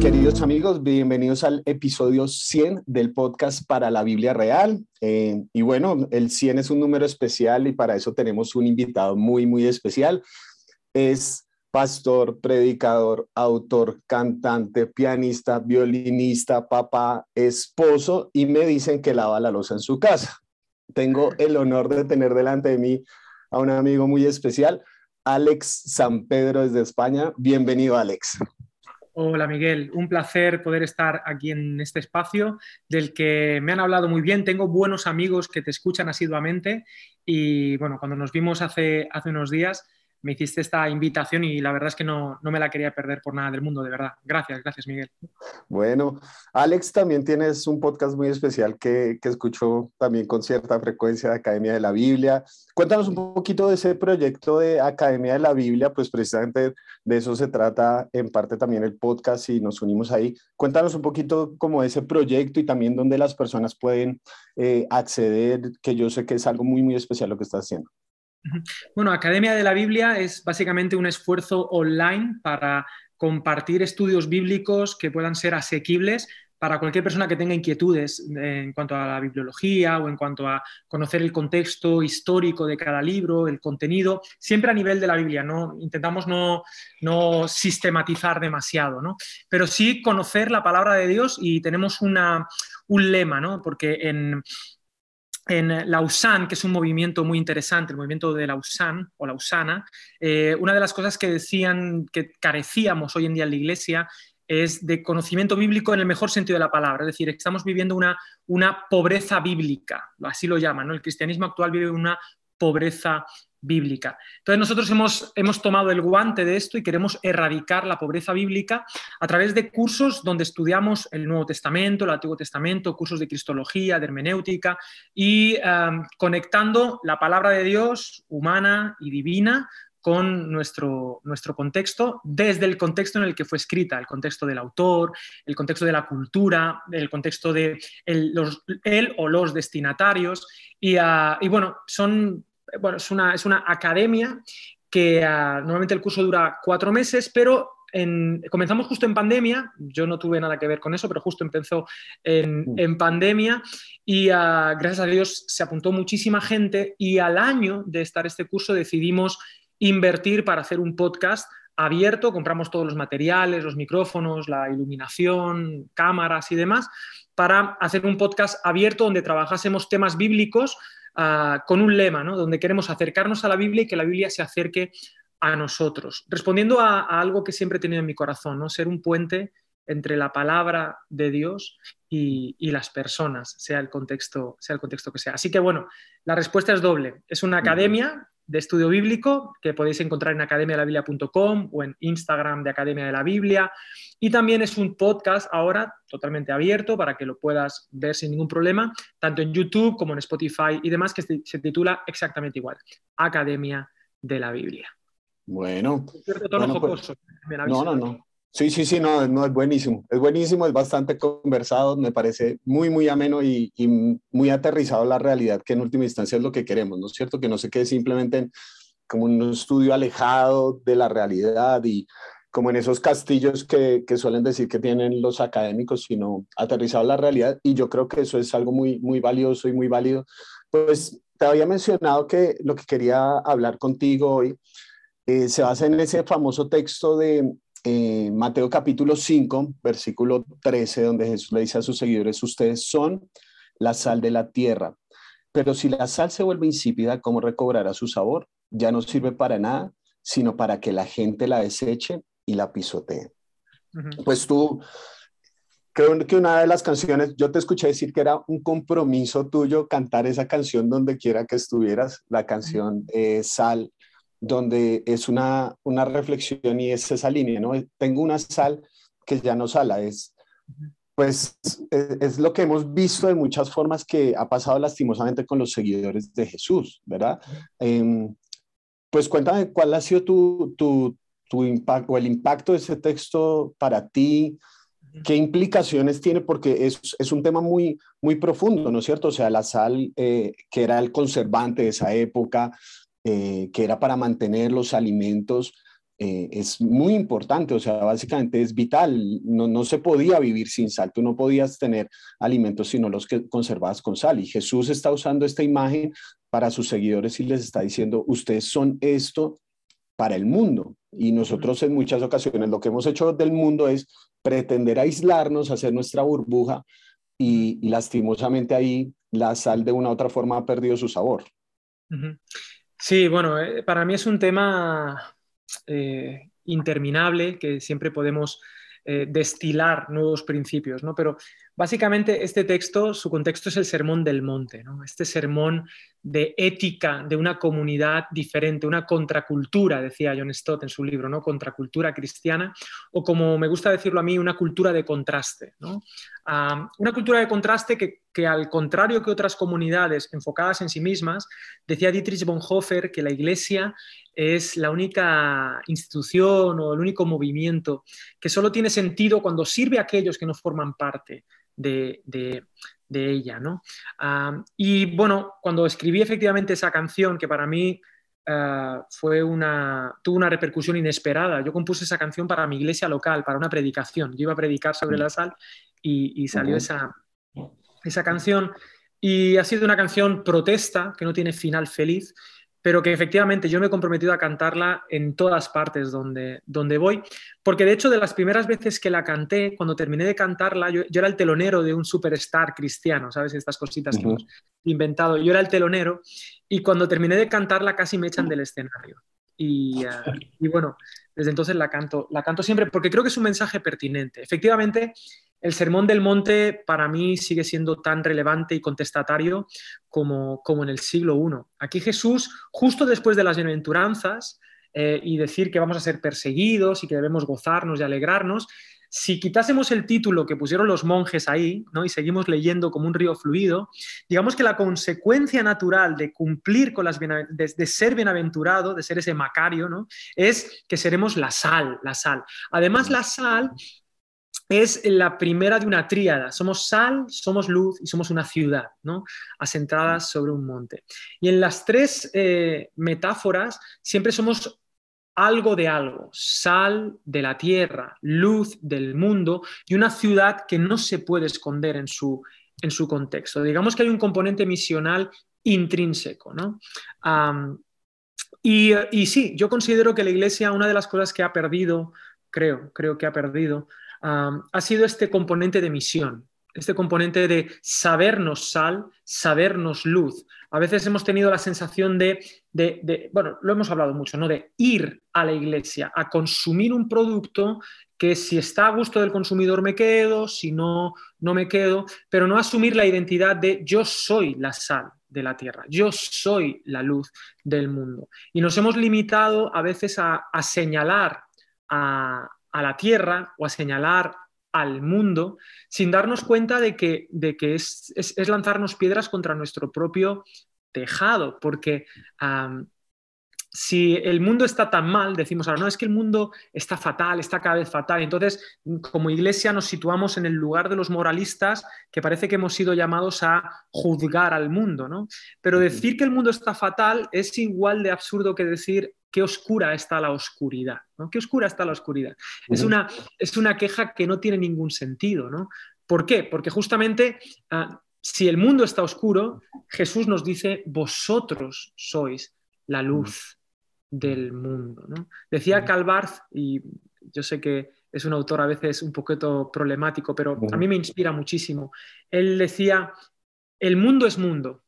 queridos amigos, bienvenidos al episodio 100 del podcast para la Biblia Real. Eh, y bueno, el 100 es un número especial y para eso tenemos un invitado muy, muy especial. Es pastor, predicador, autor, cantante, pianista, violinista, papá, esposo y me dicen que lava la losa en su casa. Tengo el honor de tener delante de mí a un amigo muy especial, Alex San Pedro desde España. Bienvenido, Alex. Hola Miguel, un placer poder estar aquí en este espacio del que me han hablado muy bien. Tengo buenos amigos que te escuchan asiduamente y bueno, cuando nos vimos hace, hace unos días me hiciste esta invitación y la verdad es que no, me la quería perder por nada del mundo, de verdad. Gracias, gracias Miguel. Bueno, Alex, también tienes un podcast muy especial que, que escucho también con cierta frecuencia de Academia de la Biblia. Cuéntanos un poquito de ese proyecto de Academia de la Biblia, pues precisamente de eso se trata en parte también el podcast y nos unimos ahí. Cuéntanos un poquito como ese proyecto y también dónde las personas pueden eh, acceder, que yo sé que es algo muy, muy especial lo que estás haciendo. Bueno, Academia de la Biblia es básicamente un esfuerzo online para compartir estudios bíblicos que puedan ser asequibles para cualquier persona que tenga inquietudes en cuanto a la bibliología o en cuanto a conocer el contexto histórico de cada libro, el contenido, siempre a nivel de la Biblia, ¿no? intentamos no, no sistematizar demasiado, ¿no? pero sí conocer la palabra de Dios y tenemos una, un lema, ¿no? porque en, en Lausanne, que es un movimiento muy interesante, el movimiento de Lausanne o Lausana, eh, una de las cosas que decían que carecíamos hoy en día en la Iglesia es de conocimiento bíblico en el mejor sentido de la palabra, es decir, estamos viviendo una, una pobreza bíblica, así lo llaman, ¿no? el cristianismo actual vive una pobreza bíblica. Entonces nosotros hemos, hemos tomado el guante de esto y queremos erradicar la pobreza bíblica a través de cursos donde estudiamos el Nuevo Testamento, el Antiguo Testamento, cursos de cristología, de hermenéutica y um, conectando la palabra de Dios humana y divina con nuestro, nuestro contexto, desde el contexto en el que fue escrita, el contexto del autor, el contexto de la cultura, el contexto de él o los destinatarios. Y, uh, y bueno, son bueno, es una, es una academia que ah, normalmente el curso dura cuatro meses, pero comenzamos justo en pandemia, yo no tuve nada que ver con eso, pero justo empezó en, mm. pandemia y ah, gracias a Dios se apuntó muchísima gente y al año de estar este curso decidimos invertir para hacer un podcast abierto, compramos todos los materiales, los micrófonos, la iluminación, cámaras y demás, para hacer un podcast abierto donde trabajásemos temas bíblicos con un lema, ¿no? donde queremos acercarnos a la Biblia y que la Biblia se acerque a nosotros. Respondiendo a, algo que siempre he tenido en mi corazón, ¿no? ser un puente entre la palabra de Dios y, las personas, sea el, contexto, sea el contexto que sea. Así que bueno, la respuesta es doble. Es una academia de estudio bíblico que podéis encontrar en academialabiblia.com o en Instagram de Academia de la Biblia. Y también es un podcast ahora totalmente abierto para que lo puedas ver sin ningún problema, tanto en YouTube como en Spotify y demás, que se titula exactamente igual, Academia de la Biblia. Bueno. Pues, no, no, no. Sí, sí, sí, no, no, es buenísimo. Es buenísimo, es bastante conversado, me parece muy, muy ameno y, muy aterrizado la realidad, que en última instancia es lo que queremos, ¿no es cierto? Que no se quede simplemente como un estudio alejado de la realidad y como en esos castillos que, que suelen decir que tienen los académicos, sino aterrizado la realidad. Y yo creo que eso es algo muy, muy valioso y muy válido. Pues te había mencionado que lo que quería hablar contigo hoy eh, se basa en ese famoso texto de eh, Mateo capítulo 5, versículo 13, donde Jesús le dice a sus seguidores, ustedes son la sal de la tierra, pero si la sal se vuelve insípida, ¿cómo recobrará su sabor? Ya no sirve para nada, sino para que la gente la deseche y la pisotee. Pues tú, creo que una de las canciones, yo te escuché decir que era un compromiso tuyo cantar esa canción donde quiera que estuvieras, la canción eh, Sal donde es una, una reflexión y es esa línea, ¿no? Tengo una sal que ya no sala, es, pues, es, lo que hemos visto de muchas formas que ha pasado lastimosamente con los seguidores de Jesús, ¿verdad? Em, pues cuéntame cuál ha sido tu, tu, tu impacto o el impacto de ese texto para ti, qué implicaciones tiene, porque es, es, un tema muy, muy profundo, ¿no es cierto? O sea, la sal, eh, que era el conservante de esa época, eh, que era para mantener los alimentos, eh, es muy importante, o sea, básicamente es vital, no, no, se podía vivir sin sal, tú no podías tener alimentos sino los que conservabas con sal. Y Jesús está usando esta imagen para sus seguidores y les está diciendo, ustedes son esto para el mundo. Y nosotros en muchas ocasiones lo que hemos hecho del mundo es pretender aislarnos, hacer nuestra burbuja y, lastimosamente ahí la sal de una u otra forma ha perdido su sabor. Sí, bueno, eh, para mí es un tema eh, interminable que siempre podemos eh, destilar nuevos principios, ¿no? Pero básicamente este texto, su contexto es el sermón del monte, ¿no? Este sermón de ética de una comunidad diferente, una contracultura, decía John Stott en su libro, ¿no? Contracultura cristiana, o como me gusta decirlo a mí, una cultura de contraste, una cultura de contraste que, al contrario que otras comunidades enfocadas en sí mismas, decía Dietrich Bonhoeffer que la Iglesia es la única institución o el único movimiento que solo tiene sentido cuando sirve a aquellos que no forman parte de, ella. ¿no? y bueno, cuando escribí efectivamente esa canción, que para mí ah, fue una, tuvo una repercusión inesperada, yo compuse esa canción para mi iglesia local, para una predicación. Yo iba a predicar sobre la sal y, salió esa, esa canción. Y ha sido una canción protesta, que no tiene final feliz, pero que efectivamente yo me he comprometido a cantarla en todas partes donde, donde voy, porque de hecho de las primeras veces que la canté, cuando terminé de cantarla, yo, era el telonero de un superstar cristiano, ¿sabes? Estas cositas que hemos inventado, yo era el telonero y cuando terminé de cantarla casi me echan del escenario. Y, eh, y bueno, desde entonces la canto, la canto siempre porque creo que es un mensaje pertinente. Efectivamente, el Sermón del Monte para mí sigue siendo tan relevante y contestatario como, como en el siglo I. Aquí Jesús, justo después de las bienaventuranzas eh, y decir que vamos a ser perseguidos y que debemos gozarnos y alegrarnos, si quitásemos el título que pusieron los monjes ahí ¿no? y seguimos leyendo como un río fluido, digamos que la consecuencia natural de cumplir con las de, de, ser bienaventurado, de ser ese macario, ¿no? es que seremos la sal, la sal. Además, la sal es la primera de una tríada. Somos sal, somos luz y somos una ciudad, ¿no? Asentadas sobre un monte. Y en las tres eh, metáforas siempre somos algo de algo, sal de la tierra, luz del mundo y una ciudad que no se puede esconder en su, en su contexto. Digamos que hay un componente misional intrínseco, ¿no? y, y sí, yo considero que la Iglesia, una de las cosas que ha perdido, creo, creo que ha perdido, ha sido este componente de misión, este componente de sabernos sal, sabernos luz. A veces hemos tenido la sensación de, bueno, lo hemos hablado mucho, ¿no? De ir a la iglesia, a consumir un producto que si está a gusto del consumidor me quedo, si no, no me quedo, pero no asumir la identidad de yo soy la sal de la tierra, yo soy la luz del mundo. Y nos hemos limitado a veces a señalar a, a la tierra o a señalar al mundo sin darnos cuenta de que, de que es, lanzarnos piedras contra nuestro propio tejado, porque si el mundo está tan mal, decimos ahora, no, es que el mundo está fatal, está cada vez fatal. Entonces, como iglesia nos situamos en el lugar de los moralistas que parece que hemos sido llamados a juzgar al mundo, ¿no? Pero decir que el mundo está fatal es igual de absurdo que decir qué oscura está la oscuridad, ¿no? Qué oscura está la oscuridad. es, una, es una queja que no tiene ningún sentido, ¿no? ¿Por qué? Porque justamente ah, si el mundo está oscuro, Jesús nos dice, vosotros sois la luz del mundo. ¿no? Decía Calvarz, y yo sé que es un autor a veces un poquito problemático, pero a mí me inspira muchísimo. Él decía, el mundo es mundo,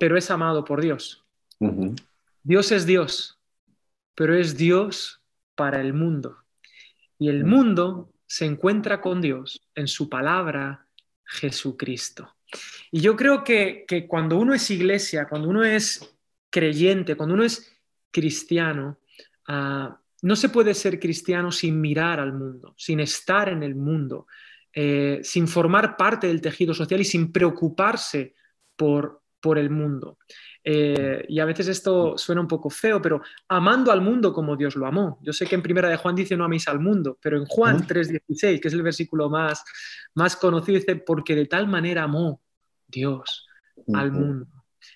pero es amado por Dios. Dios es Dios, pero es Dios para el mundo. Y el mundo se encuentra con Dios en su palabra Jesucristo. Y yo creo que, cuando uno es iglesia, cuando uno es creyente, cuando uno es cristiano, ah, no se puede ser cristiano sin mirar al mundo, sin estar en el mundo, eh, sin formar parte del tejido social y sin preocuparse por, por el mundo. Eh, y a veces esto suena un poco feo, pero amando al mundo como Dios lo amó. Yo sé que en primera de Juan dice no améis al mundo, pero en Juan 3:16, que es el versículo más, más conocido, dice, porque de tal manera amó Dios al mundo.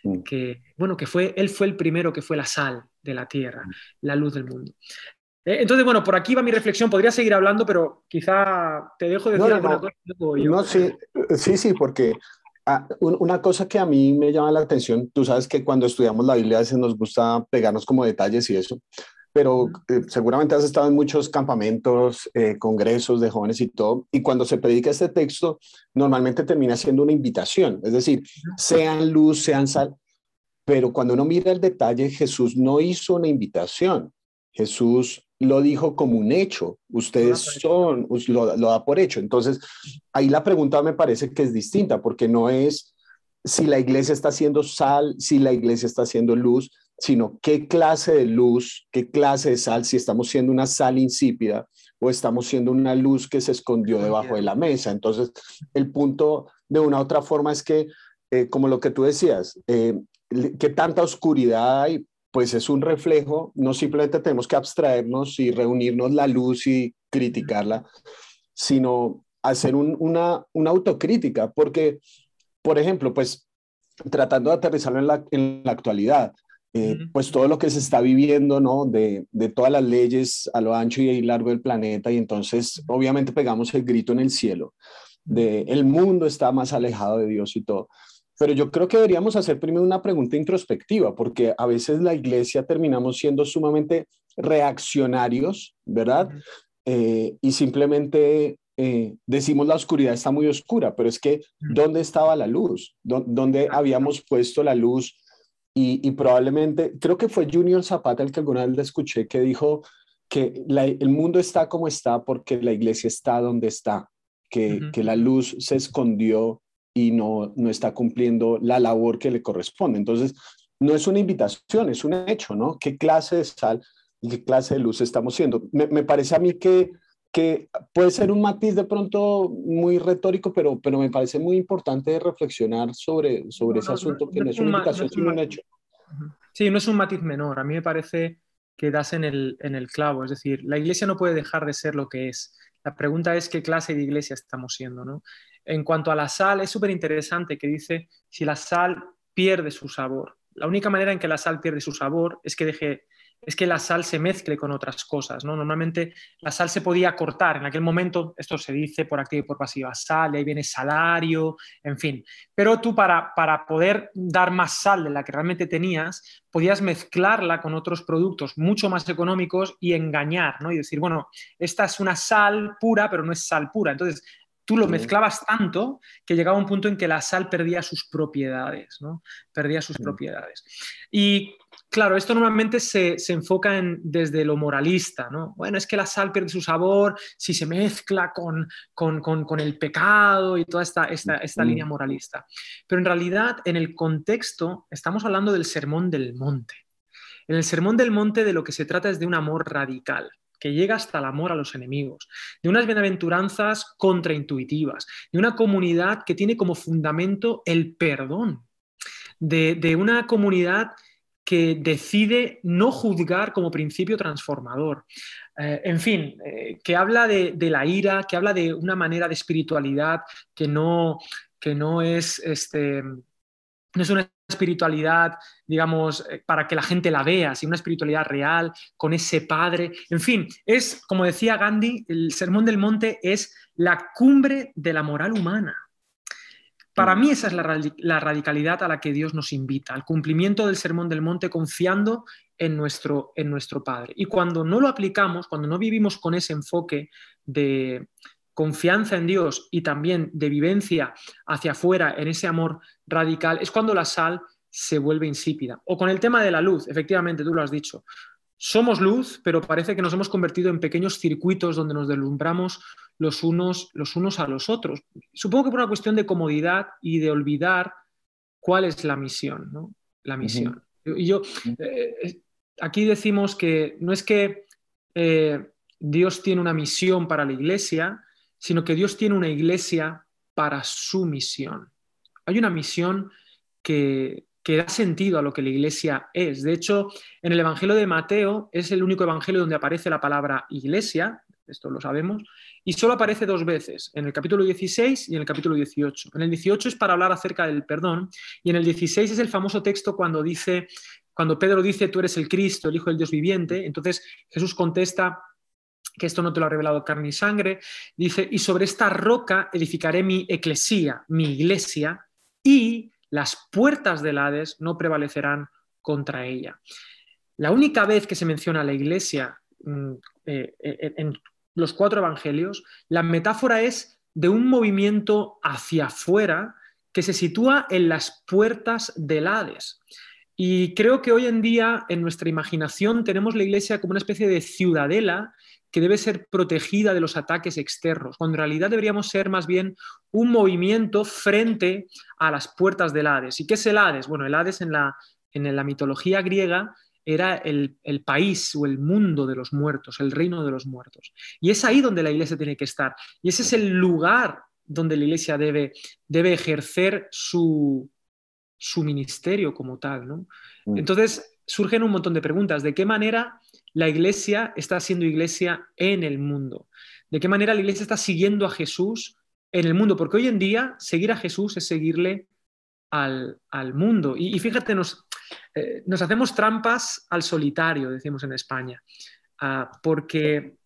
Mm. que, bueno, que fue, él fue el primero que fue la sal de la tierra, mm. la luz del mundo. Eh, entonces, bueno, por aquí va mi reflexión. Podría seguir hablando, pero quizá te dejo de decir no, alguna cosa. No, sí, sí, sí, porque ah, una cosa que a mí me llama la atención, tú sabes que cuando estudiamos la Biblia a veces nos gusta pegarnos como detalles y eso, pero eh, seguramente has estado en muchos campamentos, eh, congresos de jóvenes y todo, y cuando se predica este texto, normalmente termina siendo una invitación, es decir, sean luz, sean sal, pero cuando uno mira el detalle, Jesús no hizo una invitación, Jesús lo dijo como un hecho, ustedes son, lo, lo da por hecho. Entonces, ahí la pregunta me parece que es distinta, porque no es si la iglesia está haciendo sal, si la iglesia está haciendo luz, sino qué clase de luz, qué clase de sal, si estamos siendo una sal insípida o estamos siendo una luz que se escondió debajo de la mesa. Entonces, el punto de una u otra forma es que, eh, como lo que tú decías, eh, qué tanta oscuridad hay, pues es un reflejo, no simplemente tenemos que abstraernos y reunirnos la luz y criticarla, sino hacer una, una autocrítica, porque, por ejemplo, pues tratando de aterrizarlo en la, en la actualidad, eh, pues todo lo que se está viviendo, ¿no? De, de, todas las leyes a lo ancho y largo del planeta, y entonces obviamente pegamos el grito en el cielo, de el mundo está más alejado de Dios y todo. Pero yo creo que deberíamos hacer primero una pregunta introspectiva, porque a veces la iglesia terminamos siendo sumamente reaccionarios, ¿verdad? Eh, y simplemente eh, decimos la oscuridad está muy oscura, pero es que ¿dónde estaba la luz? ¿Dónde habíamos puesto la luz? Y, probablemente, creo que fue Junior Zapata el que alguna vez le escuché que dijo que el mundo está como está porque la iglesia está donde está, que, que la luz se escondió y no, no está cumpliendo la labor que le corresponde. Entonces, no es una invitación, es un hecho, ¿no? ¿Qué clase de sal y qué clase de luz estamos siendo? Me, me parece a mí que, que puede ser un matiz de pronto muy retórico, pero, pero me parece muy importante reflexionar sobre, sobre ese asunto, que no, es una invitación, sino un hecho. Sí, no es un matiz menor. A mí me parece que das en el, en el clavo. Es decir, la iglesia no puede dejar de ser lo que es. La pregunta es qué clase de iglesia estamos siendo, ¿no? En cuanto a la sal, es súper interesante que dice si la sal pierde su sabor. La única manera en que la sal pierde su sabor es que deje es que la sal se mezcle con otras cosas. ¿no? Normalmente la sal se podía cortar. En aquel momento, esto se dice por activa y por pasiva, sal, ahí viene salario, en fin. Pero tú para, para poder dar más sal de la que realmente tenías, podías mezclarla con otros productos mucho más económicos y engañar, ¿no? Y decir, bueno, esta es una sal pura, pero no es sal pura. Entonces, tú lo mezclabas tanto que llegaba un punto en que la sal perdía sus propiedades, ¿no? Perdía sus propiedades. Y claro, esto normalmente se, enfoca en, desde lo moralista, ¿no? Bueno, es que la sal pierde su sabor si se mezcla con, con, el pecado y toda esta, esta, esta línea moralista. Pero en realidad, en el contexto, estamos hablando del sermón del monte. En el sermón del monte de lo que se trata es de un amor radical que llega hasta el amor a los enemigos, de unas bienaventuranzas contraintuitivas, de una comunidad que tiene como fundamento el perdón, de, una comunidad que decide no juzgar como principio transformador. Eh, en fin, eh, que habla de, de, la ira, que habla de una manera de espiritualidad que no, que no es este, no es una espiritualidad, digamos, eh, para que la gente la vea, sino una espiritualidad real, con ese padre. En fin, es, como decía Gandhi, el Sermón del Monte es la cumbre de la moral humana. Para mí esa es la, radicalidad a la que Dios nos invita, al cumplimiento del Sermón del Monte confiando en nuestro, en nuestro Padre. Y cuando no lo aplicamos, cuando no vivimos con ese enfoque de, confianza en Dios y también de vivencia hacia afuera en ese amor radical, es cuando la sal se vuelve insípida. O con el tema de la luz, efectivamente, tú lo has dicho. Somos luz, pero parece que nos hemos convertido en pequeños circuitos donde nos deslumbramos los unos, los unos a los otros. Supongo que por una cuestión de comodidad y de olvidar cuál es la misión, ¿no? La misión. Y yo, eh, aquí decimos que no es que eh, Dios tiene una misión para la iglesia, sino que Dios tiene una iglesia para su misión. Hay una misión que, da sentido a lo que la iglesia es. De hecho, en el Evangelio de Mateo es el único Evangelio donde aparece la palabra iglesia, esto lo sabemos, y solo aparece dos veces, en el capítulo 16 y en el capítulo 18. En el 18 es para hablar acerca del perdón y en el 16 es el famoso texto cuando dice, cuando Pedro dice, tú eres el Cristo, el Hijo del Dios viviente, entonces Jesús contesta, que esto no te lo ha revelado carne y sangre, dice, y sobre esta roca edificaré mi eclesía, mi iglesia, y las puertas del Hades no prevalecerán contra ella. La única vez que se menciona la iglesia mm, eh, eh, en los cuatro evangelios, la metáfora es de un movimiento hacia afuera que se sitúa en las puertas del Hades. Y creo que hoy en día en nuestra imaginación tenemos la iglesia como una especie de ciudadela que debe ser protegida de los ataques externos, cuando en realidad deberíamos ser más bien un movimiento frente a las puertas del Hades. ¿Y qué es el Hades? Bueno, el Hades en la, en la mitología griega era el, país o el mundo de los muertos, el reino de los muertos. Y es ahí donde la iglesia tiene que estar. Y ese es el lugar donde la iglesia debe, debe ejercer su, su ministerio como tal. ¿no? Mm. Entonces surgen un montón de preguntas. ¿De qué manera la iglesia está siendo iglesia en el mundo? ¿De qué manera la iglesia está siguiendo a Jesús en el mundo? Porque hoy en día seguir a Jesús es seguirle al, mundo. Y, fíjate, nos, eh, nos, hacemos trampas al solitario, decimos en España, ah, porque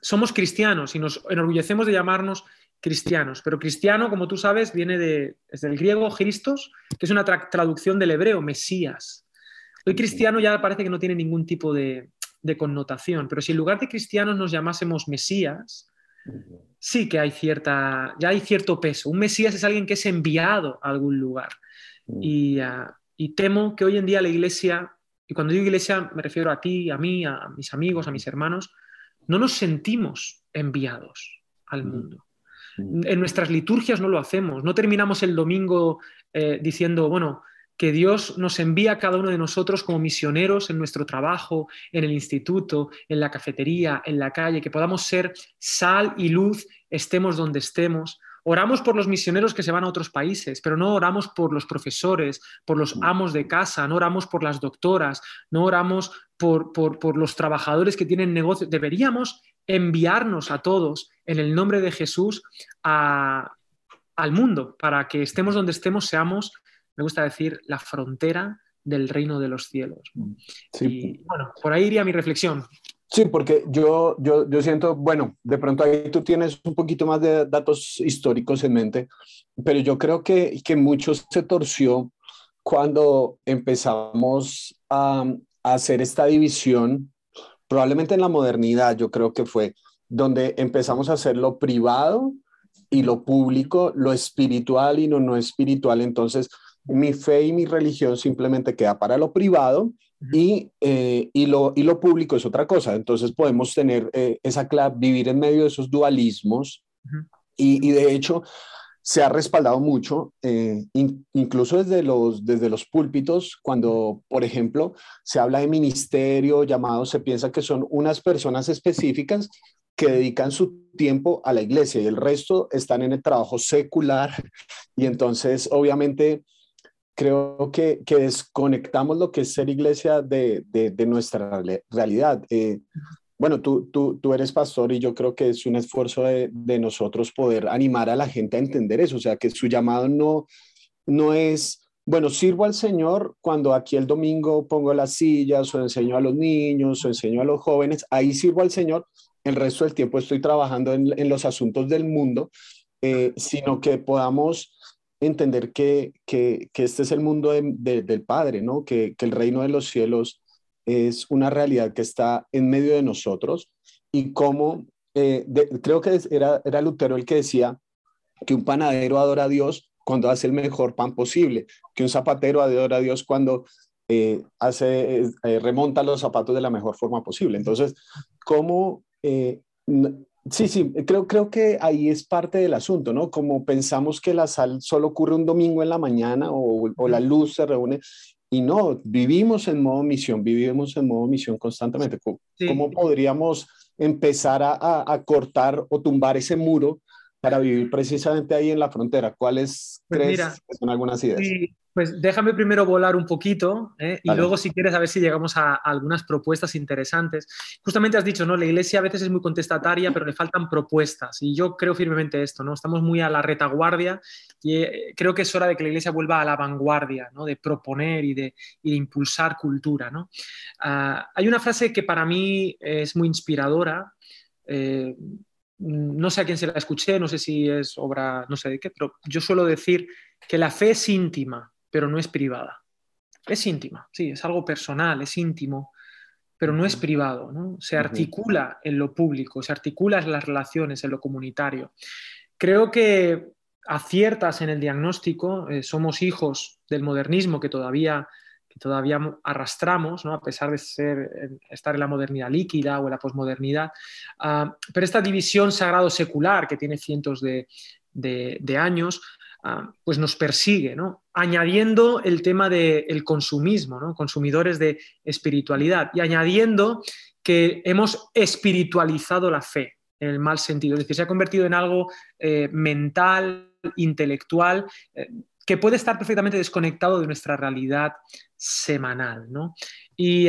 somos cristianos y nos enorgullecemos de llamarnos cristianos. Pero cristiano, como tú sabes, viene de, desde el griego Christos, que es una traducción del hebreo, Mesías. Hoy cristiano ya parece que no tiene ningún tipo de, connotación, pero si en lugar de cristianos nos llamásemos Mesías, sí que hay cierta, ya hay cierto peso. Un Mesías es alguien que es enviado a algún lugar. Y, ah, y temo que hoy en día la iglesia, y cuando digo iglesia me refiero a ti, a mí, a mis amigos, a mis hermanos, no nos sentimos enviados al mundo. En nuestras liturgias no lo hacemos, no terminamos el domingo eh, diciendo, bueno, que Dios nos envía a cada uno de nosotros como misioneros en nuestro trabajo, en el instituto, en la cafetería, en la calle, que podamos ser sal y luz, estemos donde estemos. Oramos por los misioneros que se van a otros países, pero no oramos por los profesores, por los amos de casa, no oramos por las doctoras, no oramos por, por los trabajadores que tienen negocios. Deberíamos enviarnos a todos en el nombre de Jesús al mundo, para que estemos donde estemos, seamos, me gusta decir, la frontera del reino de los cielos. Y bueno, por ahí iría mi reflexión. Sí, porque yo, yo, yo siento, bueno, de pronto ahí tú tienes un poquito más de datos históricos en mente, pero yo creo que, que mucho se torció cuando empezamos a, a hacer esta división probablemente en la modernidad, yo creo que fue donde empezamos a hacer lo privado y lo público, lo espiritual y lo no espiritual. Entonces, mi fe y mi religión simplemente queda para lo privado y, eh, y, lo, y lo público es otra cosa. Entonces, podemos tener eh, esa clave, vivir en medio de esos dualismos. y, y, de hecho, se ha respaldado mucho, eh, incluso desde los, desde los púlpitos, cuando, por ejemplo, se habla de ministerio, llamados, se piensa que son unas personas específicas que dedican su tiempo a la iglesia y el resto están en el trabajo secular y entonces obviamente creo que, que desconectamos lo que es ser iglesia de, de, nuestra realidad. Eh, bueno, tú, tú, tú eres pastor y yo creo que es un esfuerzo de, de, nosotros poder animar a la gente a entender eso, o sea, que su llamado no, no es, bueno, sirvo al Señor cuando aquí el domingo pongo las sillas o enseño a los niños o enseño a los jóvenes, ahí sirvo al Señor, el resto del tiempo estoy trabajando en, en los asuntos del mundo, eh, sino que podamos entender que, que, que, este es el mundo del Padre, ¿no? Que, que el reino de los cielos es una realidad que está en medio de nosotros y cómo, eh, creo que era, era Lutero el que decía que un panadero adora a Dios cuando hace el mejor pan posible, que un zapatero adora a Dios cuando eh, hace, eh, remonta los zapatos de la mejor forma posible. Entonces, ¿cómo... sí, sí, creo, creo que ahí es parte del asunto, ¿no? Como pensamos que la sal solo ocurre un domingo en la mañana o, o la luz se reúne y no, vivimos en modo misión, vivimos en modo misión constantemente. ¿Cómo, podríamos empezar a, cortar o tumbar ese muro para vivir precisamente ahí en la frontera? ¿Cuáles pues crees que son algunas ideas? Pues déjame primero volar un poquito ¿eh? y luego si quieres a ver si llegamos a, algunas propuestas interesantes. Justamente has dicho, ¿no? La iglesia a veces es muy contestataria, pero le faltan propuestas y yo creo firmemente esto, ¿no? Estamos muy a la retaguardia y eh, creo que es hora de que la iglesia vuelva a la vanguardia, ¿no? De proponer y de, impulsar cultura, ¿no? Ah, hay una frase que para mí es muy inspiradora. Eh, no sé a quién se la escuché, no sé si es obra, no sé de qué, pero yo suelo decir que la fe es íntima pero no es privada. Es íntima, sí, es algo personal, es íntimo, pero no es privado, ¿no? Se articula en lo público, se articula en las relaciones, en lo comunitario. Creo que aciertas en el diagnóstico, eh, somos hijos del modernismo que todavía, que todavía arrastramos, ¿no? a pesar de ser, estar en la modernidad líquida o en la posmodernidad, ah, pero esta división sagrado-secular que tiene cientos de, de años, Pues nos persigue, ¿no? añadiendo el tema del consumismo, ¿no? consumidores de espiritualidad, y añadiendo que hemos espiritualizado la fe en el mal sentido, es decir, se ha convertido en algo eh, mental, intelectual, eh, que puede estar perfectamente desconectado de nuestra realidad semanal. ¿no?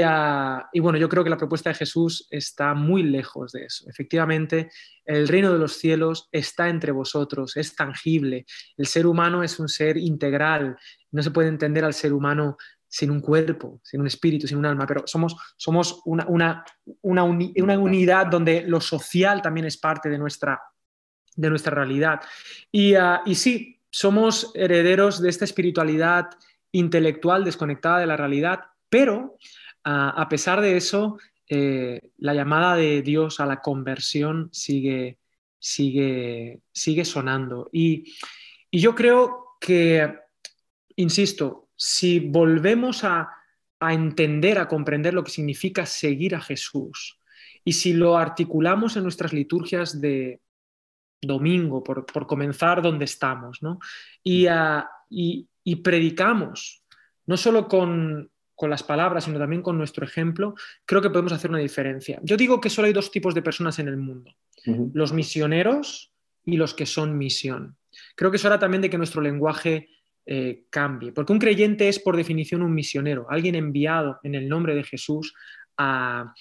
Ah, y, bueno, yo creo que la propuesta de Jesús está muy lejos de eso. Efectivamente, el reino de los cielos está entre vosotros, es tangible. El ser humano es un ser integral. No se puede entender al ser humano sin un cuerpo, sin un espíritu, sin un alma, pero somos, somos una, una, una, unidad donde lo social también es parte de nuestra, de nuestra realidad. Y, ah, y sí, somos herederos de esta espiritualidad intelectual desconectada de la realidad, pero a pesar de eso, eh, la llamada de Dios a la conversión sigue, sigue, sigue sonando. Y, yo creo que, insisto, si volvemos a, entender, a comprender lo que significa seguir a Jesús, y si lo articulamos en nuestras liturgias de domingo, por, comenzar donde estamos, y, y predicamos, no solo con con las palabras, sino también con nuestro ejemplo, creo que podemos hacer una diferencia. Yo digo que solo hay dos tipos de personas en el mundo, los misioneros y los que son misión. Creo que es hora también de que nuestro lenguaje eh, cambie, porque un creyente es por definición un misionero, alguien enviado en el nombre de Jesús a,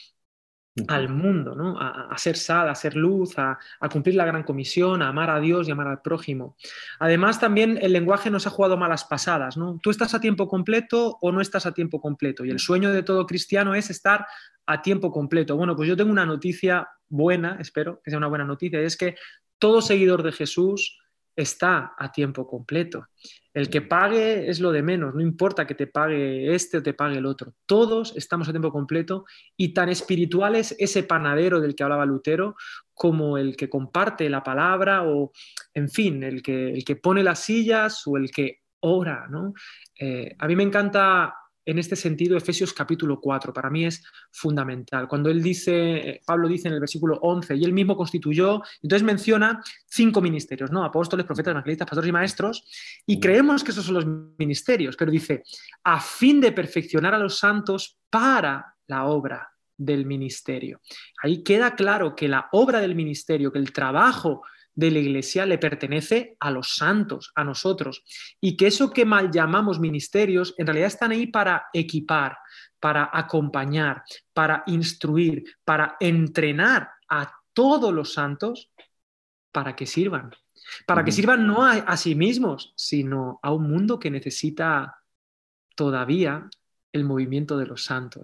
al mundo, ¿no? a, ser sal, a ser luz, a, cumplir la gran comisión, a amar a Dios y amar al prójimo. Además, también el lenguaje nos ha jugado malas pasadas. ¿no? Tú estás a tiempo completo o no estás a tiempo completo. Y el sueño de todo cristiano es estar a tiempo completo. Bueno, pues yo tengo una noticia buena, espero que sea una buena noticia, y es que todo seguidor de Jesús está a tiempo completo. El que pague es lo de menos, no importa que te pague este o te pague el otro. Todos estamos a tiempo completo y tan espiritual es ese panadero del que hablaba Lutero como el que comparte la palabra o, en fin, el que, el que pone las sillas o el que ora. ¿no? Eh, a mí me encanta en este sentido Efesios capítulo 4. Para mí es fundamental. Cuando él dice, Pablo dice en el versículo 11, y él mismo constituyó, entonces menciona cinco ministerios, ¿no? Apóstoles, profetas, evangelistas, pastores y maestros, y creemos que esos son los ministerios, pero dice, a fin de perfeccionar a los santos para la obra del ministerio. Ahí queda claro que la obra del ministerio, que el trabajo de la iglesia le pertenece a los santos, a nosotros, y que eso que mal llamamos ministerios en realidad están ahí para equipar, para acompañar, para instruir, para entrenar a todos los santos para que sirvan, para que sirvan no a, sí mismos, sino a un mundo que necesita todavía el movimiento de los santos.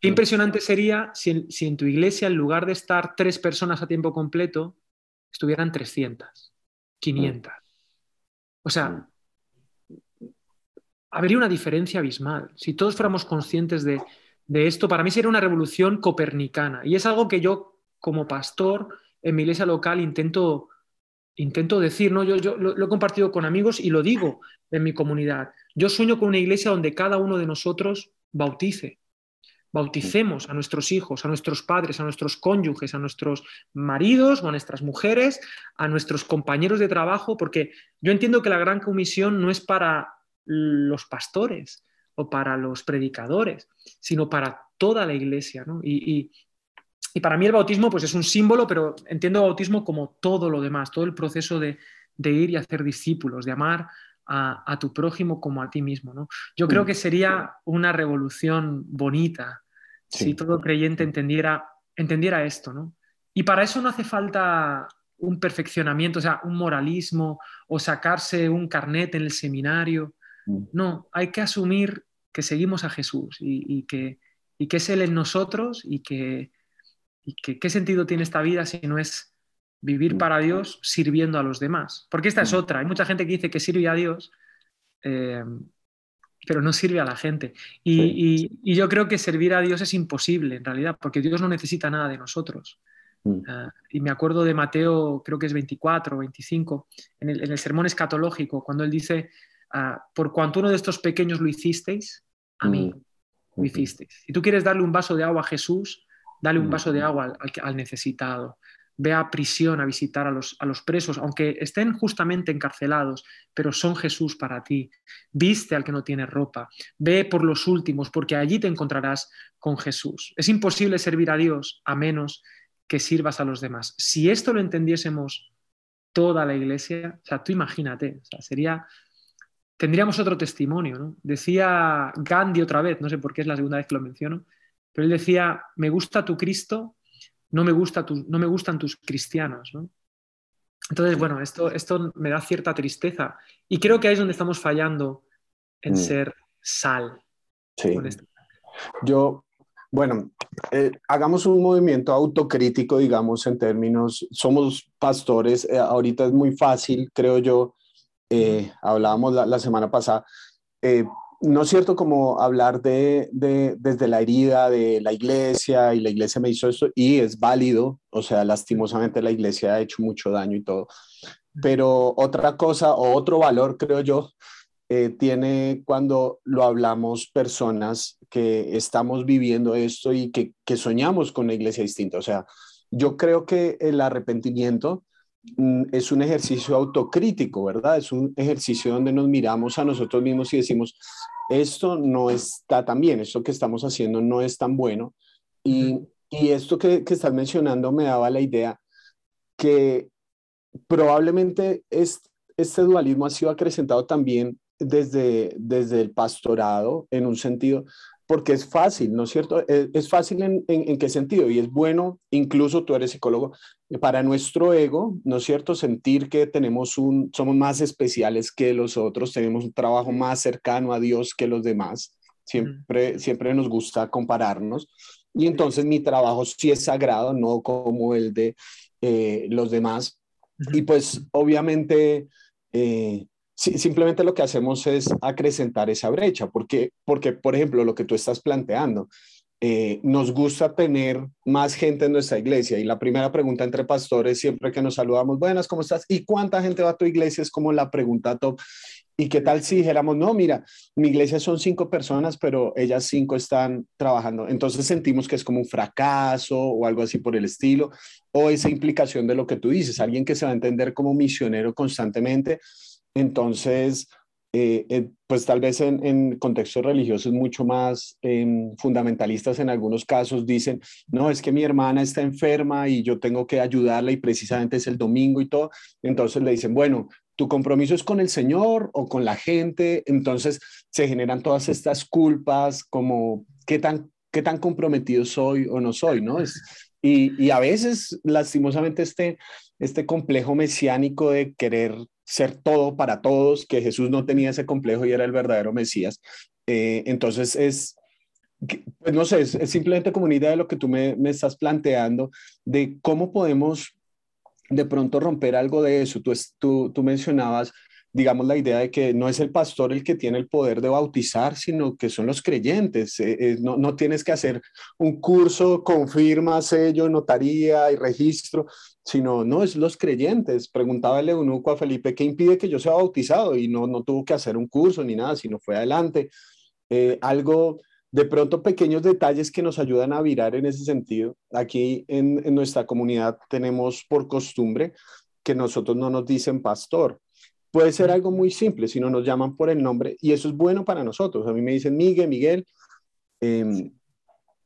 Qué impresionante sería si en, tu iglesia, en lugar de estar tres personas a tiempo completo, estuvieran 300, 500. O sea, habría una diferencia abismal. Si todos fuéramos conscientes de, esto, para mí sería una revolución copernicana. Y es algo que yo, como pastor en mi iglesia local, intento, intento decir, ¿no? Yo, yo lo, he compartido con amigos y lo digo en mi comunidad. Yo sueño con una iglesia donde cada uno de nosotros bautice, Bauticemos a nuestros hijos, a nuestros padres, a nuestros cónyuges, a nuestros maridos o a nuestras mujeres, a nuestros compañeros de trabajo, porque yo entiendo que la gran comisión no es para los pastores o para los predicadores, sino para toda la iglesia. Y, para mí el bautismo pues, es un símbolo, pero entiendo bautismo como todo lo demás, todo el proceso de, de ir y hacer discípulos, de amar a, tu prójimo como a ti mismo. ¿no? Yo creo mm. que sería una revolución bonita si todo creyente entendiera, entendiera esto. ¿no? Y para eso no hace falta un perfeccionamiento, o sea, un moralismo o sacarse un carnet en el seminario. Mm. No, hay que asumir que seguimos a Jesús y, que, que, es Él en nosotros y que, y que qué sentido tiene esta vida si no es vivir mm. para Dios sirviendo a los demás. Porque esta es mm. otra. Hay mucha gente que dice que sirve a Dios, eh, pero no sirve a la gente. Y, yo creo que servir a Dios es imposible en realidad, porque Dios no necesita nada de nosotros. Mm. Ah, y me acuerdo de Mateo, creo que es 24 o 25, en el, sermón escatológico, cuando él dice, ah, por cuanto uno de estos pequeños lo hicisteis, a mí lo hicisteis. Si tú quieres darle un vaso de agua a Jesús, dale un vaso de agua al necesitado ve a prisión a visitar a los, a los, presos, aunque estén justamente encarcelados, pero son Jesús para ti. Viste al que no tiene ropa, ve por los últimos, porque allí te encontrarás con Jesús. Es imposible servir a Dios a menos que sirvas a los demás. Si esto lo entendiésemos toda la iglesia, o sea, tú imagínate, sería, tendríamos otro testimonio. ¿no? Decía Gandhi otra vez, no sé por qué es la segunda vez que lo menciono, pero él decía, me gusta tu Cristo no me, gusta no me gustan tus cristianos. Entonces, bueno, esto, esto me da cierta tristeza y creo que ahí es donde estamos fallando en mm. ser sal. Sí. Yo, bueno, eh, hagamos un movimiento autocrítico, digamos, en términos, somos pastores, eh, ahorita es muy fácil, creo yo, eh, hablábamos la, la, semana pasada, no es cierto como hablar de, desde la herida de la iglesia y la iglesia me hizo esto y es válido, o sea, lastimosamente la iglesia ha hecho mucho daño y todo. Pero otra cosa o otro valor, creo yo, eh, tiene cuando lo hablamos personas que estamos viviendo esto y que, que soñamos con una iglesia distinta. O sea, yo creo que el arrepentimiento es un ejercicio autocrítico, ¿verdad? Es un ejercicio donde nos miramos a nosotros mismos y decimos, esto no está tan bien, esto que estamos haciendo no es tan bueno. Y, y esto que, que estás mencionando me daba la idea que probablemente este dualismo ha sido acrecentado también desde, desde el pastorado, en un sentido, porque es fácil, ¿no es cierto? E, es, fácil en, en, qué sentido y es bueno, incluso tú eres psicólogo, para nuestro ego, ¿no es cierto? Sentir que tenemos un, somos más especiales que los otros, tenemos un trabajo más cercano a Dios que los demás. Siempre, siempre nos gusta compararnos. Y entonces mi trabajo sí es sagrado, no como el de eh, los demás. Y pues obviamente eh, simplemente lo que hacemos es acrecentar esa brecha, porque, porque por ejemplo, lo que tú estás planteando, eh, nos gusta tener más gente en nuestra iglesia y la primera pregunta entre pastores, siempre que nos saludamos, buenas, ¿cómo estás? ¿Y cuánta gente va a tu iglesia? Es como la pregunta top. ¿Y qué tal si dijéramos, no, mira, mi iglesia son cinco personas, pero ellas cinco están trabajando? Entonces sentimos que es como un fracaso o algo así por el estilo, o esa implicación de lo que tú dices, alguien que se va a entender como misionero constantemente, entonces, eh, eh, pues tal vez en, contextos religiosos mucho más em, fundamentalistas en algunos casos dicen, no, es que mi hermana está enferma y yo tengo que ayudarla y precisamente es el domingo y todo. Entonces le dicen, bueno, tu compromiso es con el Señor o con la gente. Entonces se generan todas estas culpas como qué tan, qué tan comprometido soy o no soy, ¿no? Es, y, y, a veces, lastimosamente, este, este complejo mesiánico de querer ser todo para todos, que Jesús no tenía ese complejo y era el verdadero Mesías. Eh, entonces es, pues no sé, es, simplemente como una idea de lo que tú me, me, estás planteando, de cómo podemos de pronto romper algo de eso. Tú, tú, tú mencionabas digamos, la idea de que no es el pastor el que tiene el poder de bautizar, sino que son los creyentes. Eh, eh, no, no, tienes que hacer un curso con firma, sello, notaría y registro, sino, no, es los creyentes. Preguntaba el eunuco a Felipe, ¿qué impide que yo sea bautizado? Y no, no tuvo que hacer un curso ni nada, sino fue adelante. Eh, algo, de pronto, pequeños detalles que nos ayudan a virar en ese sentido. Aquí en, nuestra comunidad tenemos por costumbre que nosotros no nos dicen pastor, Puede ser algo muy simple, si no nos llaman por el nombre, y eso es bueno para nosotros. A mí me dicen Miguel, Miguel, em,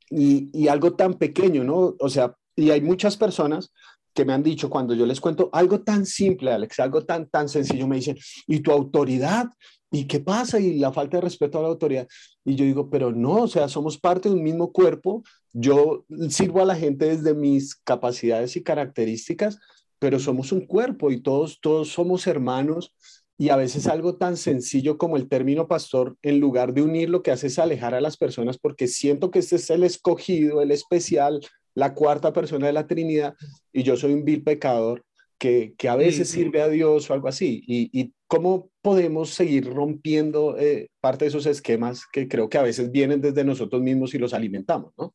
y, y, algo tan pequeño, ¿no? O sea, y hay muchas personas que me han dicho cuando yo les cuento algo tan simple, Alex, algo tan, tan sencillo, me dicen, ¿y tu autoridad? ¿Y qué pasa? Y la falta de respeto a la autoridad. Y yo digo, pero no, o sea, somos parte de un mismo cuerpo. Yo sirvo a la gente desde mis capacidades y características, pero somos un cuerpo y todos, todos somos hermanos. Y a veces algo tan sencillo como el término pastor, en lugar de unir, lo que hace es alejar a las personas porque siento que este es el escogido, el especial, la cuarta persona de la Trinidad y yo soy un vil pecador que, que a veces sirve a Dios o algo así. Y, y cómo podemos seguir rompiendo eh, parte de esos esquemas que creo que a veces vienen desde nosotros mismos y los alimentamos, ¿no?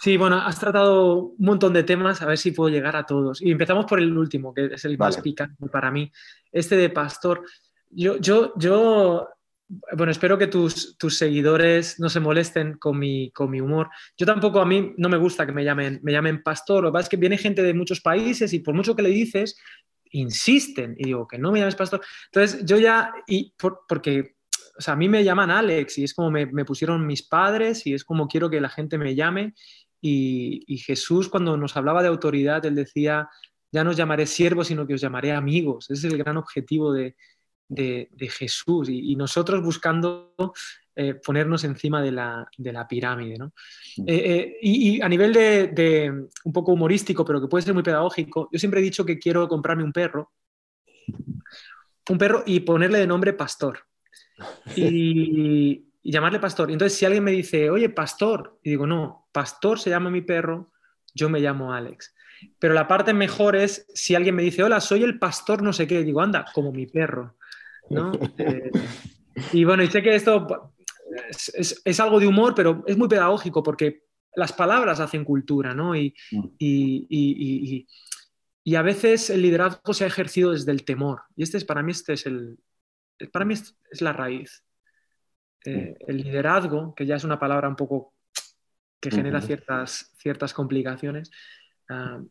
Sí, bueno, has tratado un montón de temas, a ver si puedo llegar a todos. Y empezamos por el último, que es el más picante para mí, este de pastor. Yo, yo, yo bueno, espero que tus, tus, seguidores no se molesten con mi, con mi humor. Yo tampoco, a mí no me gusta que me llamen, me llamen pastor. Lo que pasa es que viene gente de muchos países y por mucho que le dices, insisten y digo que no me llames pastor. Entonces yo ya, y porque, o sea, a mí me llaman Alex y es como me, pusieron mis padres y es como quiero que la gente me llame. Y, Jesús cuando nos hablaba de autoridad, él decía, ya no os llamaré siervos, sino que os llamaré amigos. Ese es el gran objetivo de, de, Jesús y, nosotros buscando eh, ponernos encima de la, de la pirámide. ¿no? Mm. Eh, eh, y, a nivel de, un poco humorístico, pero que puede ser muy pedagógico, yo siempre he dicho que quiero comprarme un perro, un perro y ponerle de nombre Pastor. Y, llamarle Pastor. Entonces si alguien me dice, oye, Pastor, y digo, no, Pastor se llama mi perro, yo me llamo Alex. Pero la parte mejor es si alguien me dice, hola, soy el pastor no sé qué, digo, anda, como mi perro. ¿No? y bueno, y sé que esto es, algo de humor, pero es muy pedagógico porque las palabras hacen cultura, ¿no? Y, mm. y, y, a veces el liderazgo se ha ejercido desde el temor. Y este es, para mí, este es el, para mí es, la raíz. Eh, mm. el liderazgo, que ya es una palabra un poco que genera ciertas, ciertas complicaciones, ah,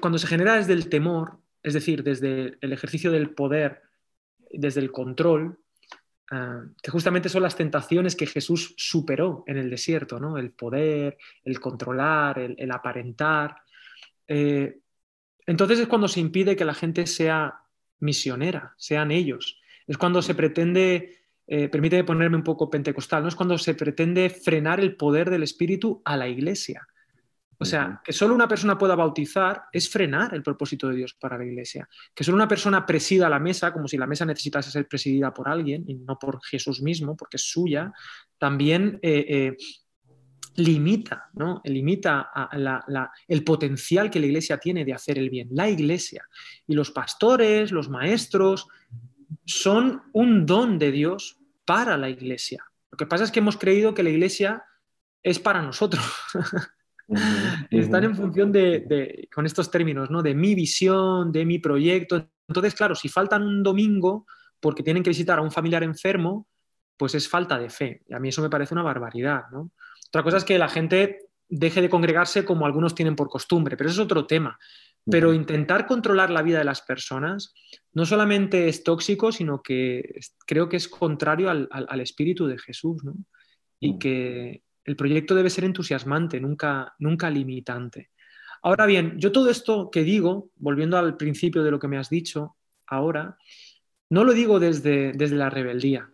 cuando se genera desde el temor, es decir, desde el ejercicio del poder, desde el control, Ah, que justamente son las tentaciones que Jesús superó en el desierto, ¿no? El poder, el controlar, el, aparentar. Eh, entonces es cuando se impide que la gente sea misionera, sean ellos. Es cuando se pretende, eh, permite ponerme un poco pentecostal, ¿no? Es cuando se pretende frenar el poder del Espíritu a la iglesia. O sea, que solo una persona pueda bautizar es frenar el propósito de Dios para la iglesia. Que solo una persona presida la mesa, como si la mesa necesitase ser presidida por alguien y no por Jesús mismo, porque es suya, también eh, eh, limita, ¿no? limita el potencial que la iglesia tiene de hacer el bien. La iglesia y los pastores, los maestros, son un don de Dios para la iglesia. Lo que pasa es que hemos creído que la iglesia es para nosotros. Están en función de, con estos términos, ¿no? De mi visión, de mi proyecto. Entonces, claro, si faltan un domingo porque tienen que visitar a un familiar enfermo, pues es falta de fe. Y a mí eso me parece una barbaridad, ¿no? Otra cosa es que la gente deje de congregarse como algunos tienen por costumbre, pero eso es otro tema. Pero intentar controlar la vida de las personas no solamente es tóxico, sino que creo que es contrario al, al espíritu de Jesús, ¿no? Y que, el proyecto debe ser entusiasmante, nunca, nunca limitante. Ahora bien, yo todo esto que digo, volviendo al principio de lo que me has dicho ahora, no lo digo desde, desde la rebeldía,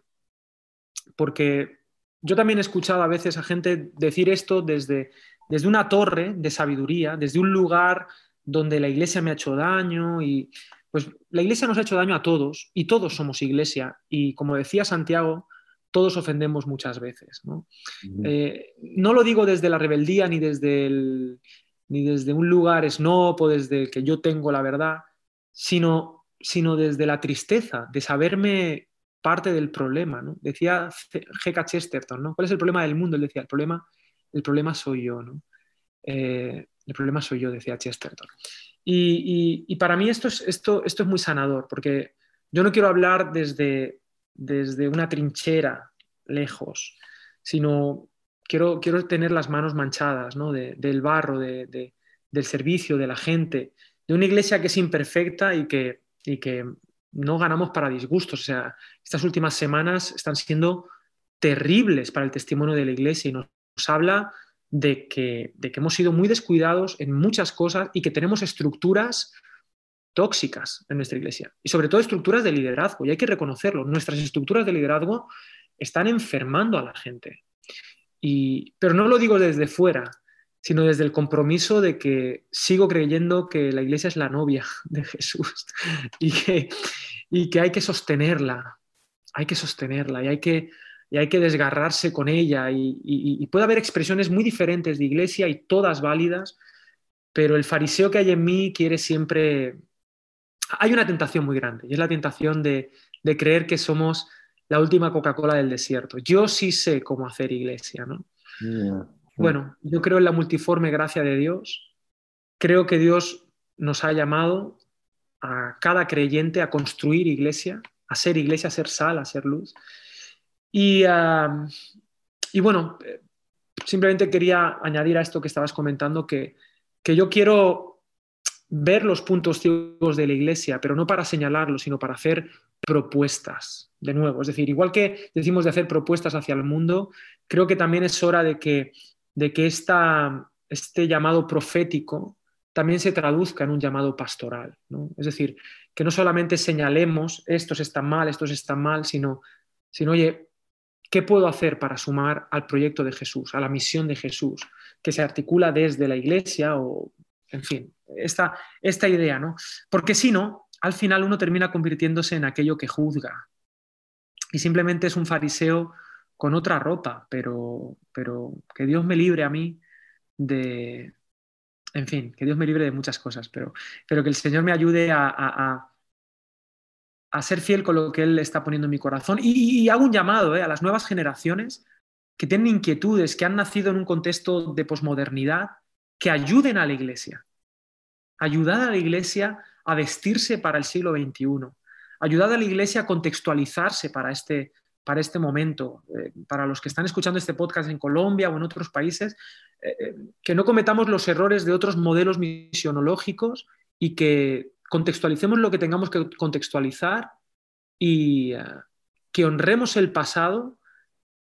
porque yo también he escuchado a veces a gente decir esto desde, desde una torre de sabiduría, desde un lugar donde la iglesia me ha hecho daño y pues la iglesia nos ha hecho daño a todos y todos somos iglesia y como decía Santiago, todos ofendemos muchas veces. Eh, ¿no? lo digo desde la rebeldía ni desde, ni desde un lugar snob o desde que yo tengo la verdad, sino, sino desde la tristeza de saberme parte del problema. ¿no? Decía G.K. Chesterton, ¿no? ¿cuál es el problema del mundo? Él decía, el problema, el problema soy yo. ¿no? Eh, el problema soy yo, decía Chesterton. Y, para mí esto es, esto, esto es muy sanador, porque yo no quiero hablar desde, desde una trinchera lejos, sino quiero, quiero tener las manos manchadas ¿no? del barro, del servicio, de la gente, de una iglesia que es imperfecta y que, y que no ganamos para disgustos. O sea, estas últimas semanas están siendo terribles para el testimonio de la iglesia y nos, habla de que, de que hemos sido muy descuidados en muchas cosas y que tenemos estructuras tóxicas en nuestra iglesia y sobre todo estructuras de liderazgo, y hay que reconocerlo, nuestras estructuras de liderazgo están enfermando a la gente. Y, pero no lo digo desde fuera, sino desde el compromiso de que sigo creyendo que la iglesia es la novia de Jesús y que, y que hay que sostenerla, hay que sostenerla y hay que, y hay que desgarrarse con ella. Y, puede haber expresiones muy diferentes de iglesia y todas válidas, pero el fariseo que hay en mí quiere siempre... Hay una tentación muy grande y es la tentación de, de creer que somos la última Coca-Cola del desierto. Yo sí sé cómo hacer iglesia, ¿no? Bueno, yo creo en la multiforme gracia de Dios. Creo que Dios nos ha llamado a cada creyente a construir iglesia, a ser iglesia, a ser sal, a ser luz. Y, y bueno, simplemente quería añadir a esto que estabas comentando que, que yo quiero ver los puntos ciegos de la iglesia, pero no para señalarlos, sino para hacer propuestas, de nuevo. Es decir, igual que decimos de hacer propuestas hacia el mundo, creo que también es hora de que, de que esta, este llamado profético también se traduzca en un llamado pastoral. Es decir, que no solamente señalemos estos están mal, estos están mal, sino, sino, oye, ¿qué puedo hacer para sumar al proyecto de Jesús, a la misión de Jesús, que se articula desde la iglesia o, en fin, esta, idea, ¿no? Porque si no, al final uno termina convirtiéndose en aquello que juzga. Y simplemente es un fariseo con otra ropa, pero, pero que Dios me libre a mí de, en fin, que Dios me libre de muchas cosas, pero, pero que el Señor me ayude a, a, a, ser fiel con lo que Él está poniendo en mi corazón. Y, hago un llamado eh, a las nuevas generaciones que tienen inquietudes, que han nacido en un contexto de posmodernidad, que ayuden a la iglesia. Ayudad a la iglesia a vestirse para el siglo XXI. Ayudad a la iglesia a contextualizarse para este, para este momento. Eh, para los que están escuchando este podcast en Colombia o en otros países, eh, eh, que no cometamos los errores de otros modelos misionológicos y que contextualicemos lo que tengamos que contextualizar y que honremos el pasado,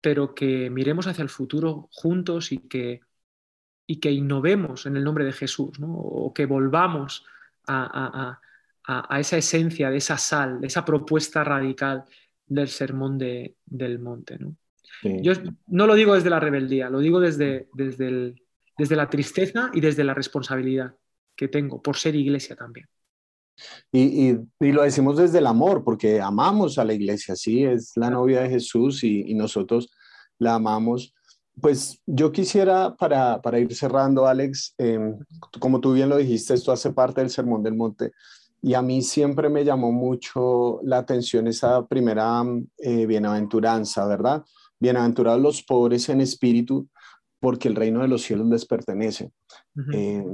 pero que miremos hacia el futuro juntos y que, y que innovemos en el nombre de Jesús, o que volvamos a, esa esencia, de esa sal, de esa propuesta radical del sermón del monte. ¿no? Yo no lo digo desde la rebeldía, lo digo desde, desde, desde la tristeza y desde la responsabilidad que tengo por ser iglesia también. Y, y, lo decimos desde el amor, porque amamos a la iglesia, sí, es la novia de Jesús y, nosotros la amamos. Pues yo quisiera, para, para ir cerrando, Alex, em, como tú bien lo dijiste, esto hace parte del Sermón del Monte, y a mí siempre me llamó mucho la atención esa primera eh, bienaventuranza, ¿verdad? Bienaventurados los pobres en espíritu, porque el reino de los cielos les pertenece. Eh,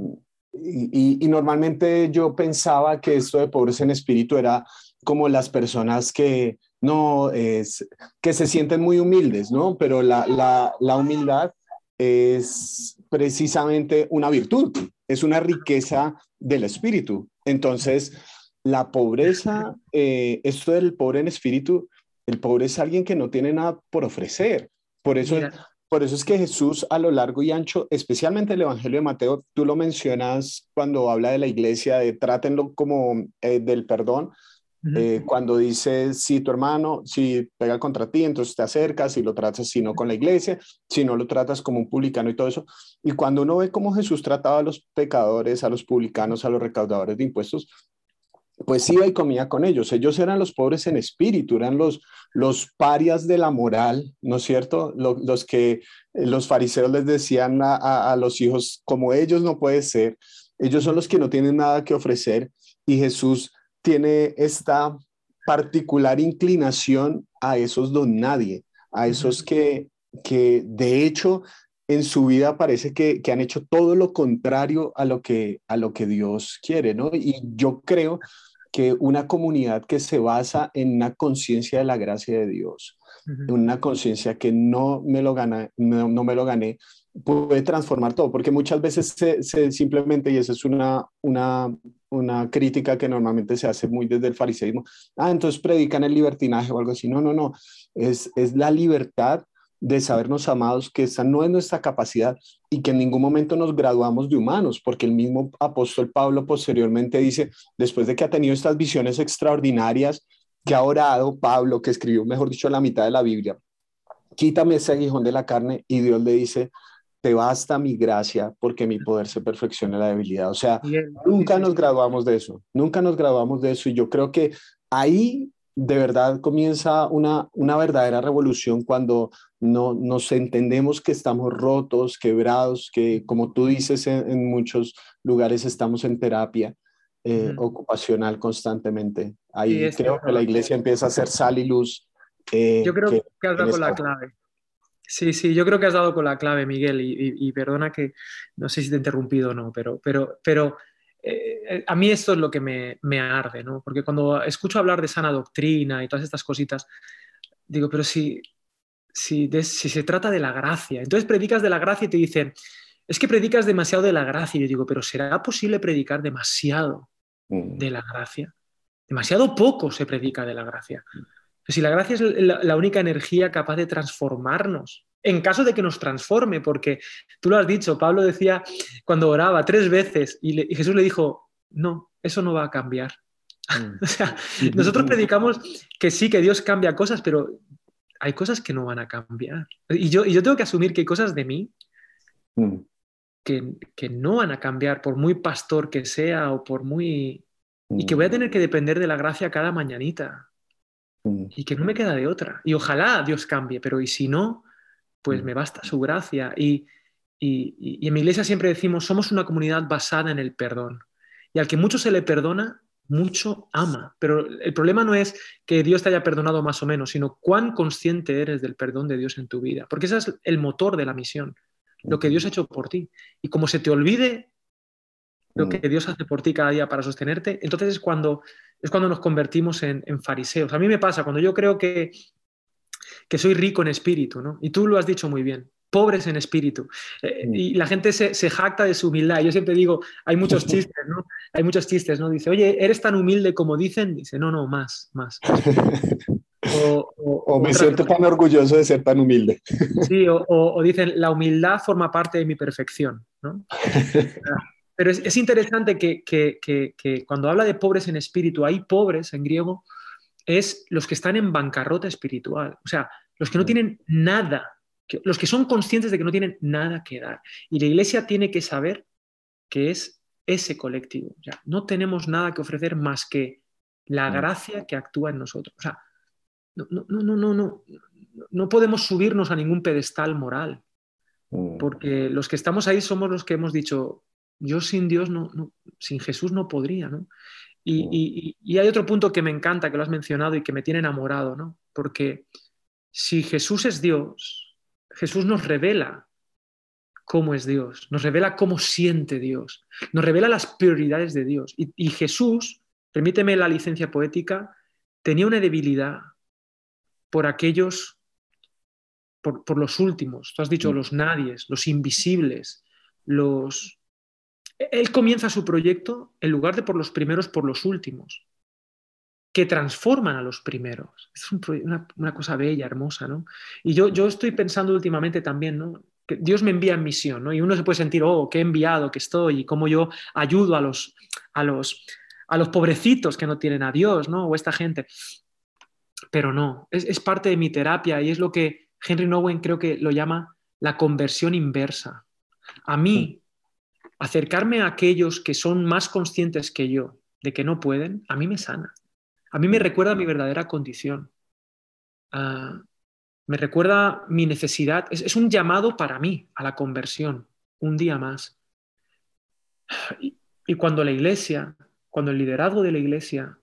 y, normalmente yo pensaba que esto de pobres en espíritu era como las personas que no es que se sienten muy humildes, ¿no? Pero la, la, la humildad es precisamente una virtud, es una riqueza del espíritu. Entonces, la pobreza, eh, esto del pobre en espíritu, el pobre es alguien que no tiene nada por ofrecer. Por eso, por eso es que Jesús a lo largo y ancho, especialmente el Evangelio de Mateo, tú lo mencionas cuando habla de la iglesia, de trátenlo como eh, del perdón, eh, cuando dice, si tu hermano, si pega contra ti, entonces te acercas y lo tratas, si no con la iglesia, si no lo tratas como un publicano y todo eso. Y cuando uno ve cómo Jesús trataba a los pecadores, a los publicanos, a los recaudadores de impuestos, pues iba y comía con ellos. Ellos eran los pobres en espíritu, eran los, los parias de la moral, ¿no es cierto? Los, que los fariseos les decían a, a los hijos, como ellos no puede ser, ellos son los que no tienen nada que ofrecer y Jesús tiene esta particular inclinación a esos don nadie, a esos que, que de hecho en su vida parece que, que, han hecho todo lo contrario a lo que, a lo que Dios quiere, ¿no? Y yo creo que una comunidad que se basa en una conciencia de la gracia de Dios, una conciencia que no me lo gana, no, no, me lo gané, puede transformar todo, porque muchas veces se, se simplemente, y esa es una, una una crítica que normalmente se hace muy desde el fariseísmo, ah, entonces predican el libertinaje o algo así. No, no, no, es, es la libertad de sabernos amados, que esta no es nuestra capacidad y que en ningún momento nos graduamos de humanos, porque el mismo apóstol Pablo posteriormente dice, después de que ha tenido estas visiones extraordinarias, que ha orado Pablo, que escribió, mejor dicho, la mitad de la Biblia, quítame ese aguijón de la carne y Dios le dice, te basta mi gracia porque mi poder se perfecciona en la debilidad. O sea, nunca nos graduamos de eso, nunca nos graduamos de eso y yo creo que ahí de verdad comienza una, una verdadera revolución cuando no, nos entendemos que estamos rotos, quebrados, que como tú dices en, muchos lugares estamos en terapia eh, ocupacional constantemente. Ahí creo que la iglesia empieza a ser sal y luz. Eh, yo creo que, has dado la clave. Sí, sí, yo creo que has dado con la clave, Miguel, y, perdona que no sé si te he interrumpido o no, pero, pero, pero eh, a mí esto es lo que me, me, arde, ¿no? Porque cuando escucho hablar de sana doctrina y todas estas cositas, digo, pero si, si, si se trata de la gracia, entonces predicas de la gracia y te dicen, es que predicas demasiado de la gracia. Y yo digo, pero ¿será posible predicar demasiado mm. de la gracia? Demasiado poco se predica de la gracia. Si la gracia es la, única energía capaz de transformarnos, en caso de que nos transforme, porque tú lo has dicho, Pablo decía cuando oraba tres veces y, Jesús le dijo, no, eso no va a cambiar. Mm. o sea, nosotros predicamos que sí, que Dios cambia cosas, pero hay cosas que no van a cambiar. Y yo, y yo tengo que asumir que hay cosas de mí mm. que, que, no van a cambiar, por muy pastor que sea o por muy... Y que voy a mm. tener que depender de la gracia cada mañanita. Mm. y que no me queda de otra. Y ojalá Dios cambie, pero y si no, pues mm. me basta su gracia. Y, y, en mi iglesia siempre decimos, somos una comunidad basada en el perdón. Y al que mucho se le perdona, mucho ama. Pero el problema no es que Dios te haya perdonado más o menos, sino cuán consciente eres del perdón de Dios en tu vida. Porque ese es el motor de la misión, lo que Dios ha hecho por ti. Y como se te olvide lo que Dios hace por ti cada día para sostenerte, entonces es cuando es cuando nos convertimos en, fariseos. A mí me pasa cuando yo creo que, que soy rico en espíritu, ¿no? Y tú lo has dicho muy bien, pobres en espíritu. Eh, y la gente se, jacta de su humildad. Yo siempre digo, hay muchos chistes, ¿no? Hay muchos chistes, ¿no? Dice, oye, ¿eres tan humilde como dicen? Dice, no, no, más, más. O, me siento tan orgulloso de ser tan humilde. Sí, o, dicen, la humildad forma parte de mi perfección, ¿no? Pero es, interesante que, cuando habla de pobres en espíritu, hay pobres en griego, es los que están en bancarrota espiritual, o sea, los que no tienen nada, los que son conscientes de que no tienen nada que dar. Y la iglesia tiene que saber que es ese colectivo. O sea, no tenemos nada que ofrecer más que la gracia que actúa en nosotros. O sea, no, no, no, no, no, no podemos subirnos a ningún pedestal moral, mm. porque los que estamos ahí somos los que hemos dicho, yo sin Dios, no, sin Jesús no podría, ¿no? Y, hay otro punto que me encanta, que lo has mencionado y que me tiene enamorado, ¿no? Porque si Jesús es Dios, Jesús nos revela cómo es Dios, nos revela cómo siente Dios, nos revela las prioridades de Dios. Y, Jesús, permíteme la licencia poética, tenía una debilidad por aquellos, por, por los últimos, tú has dicho mm. los nadies, los invisibles, los, él comienza su proyecto en lugar de por los primeros, por los últimos, que transforman a los primeros. Es una, cosa bella, hermosa, ¿no? Y yo, yo estoy pensando últimamente también, ¿no? Que Dios me envía en misión, ¿no? Y uno se puede sentir, oh, qué enviado que estoy y cómo yo ayudo a los, a los, a los pobrecitos que no tienen a Dios, ¿no? O esta gente. Pero no, es, es parte de mi terapia y es lo que Henry Nowen creo que lo llama la conversión inversa. A mí, acercarme a aquellos que son más conscientes que yo de que no pueden, a mí me sana. A mí me recuerda mi verdadera condición. Ah, me recuerda mi necesidad. Es, un llamado para mí a la conversión, un día más. Y, y cuando la iglesia, cuando el liderazgo de la iglesia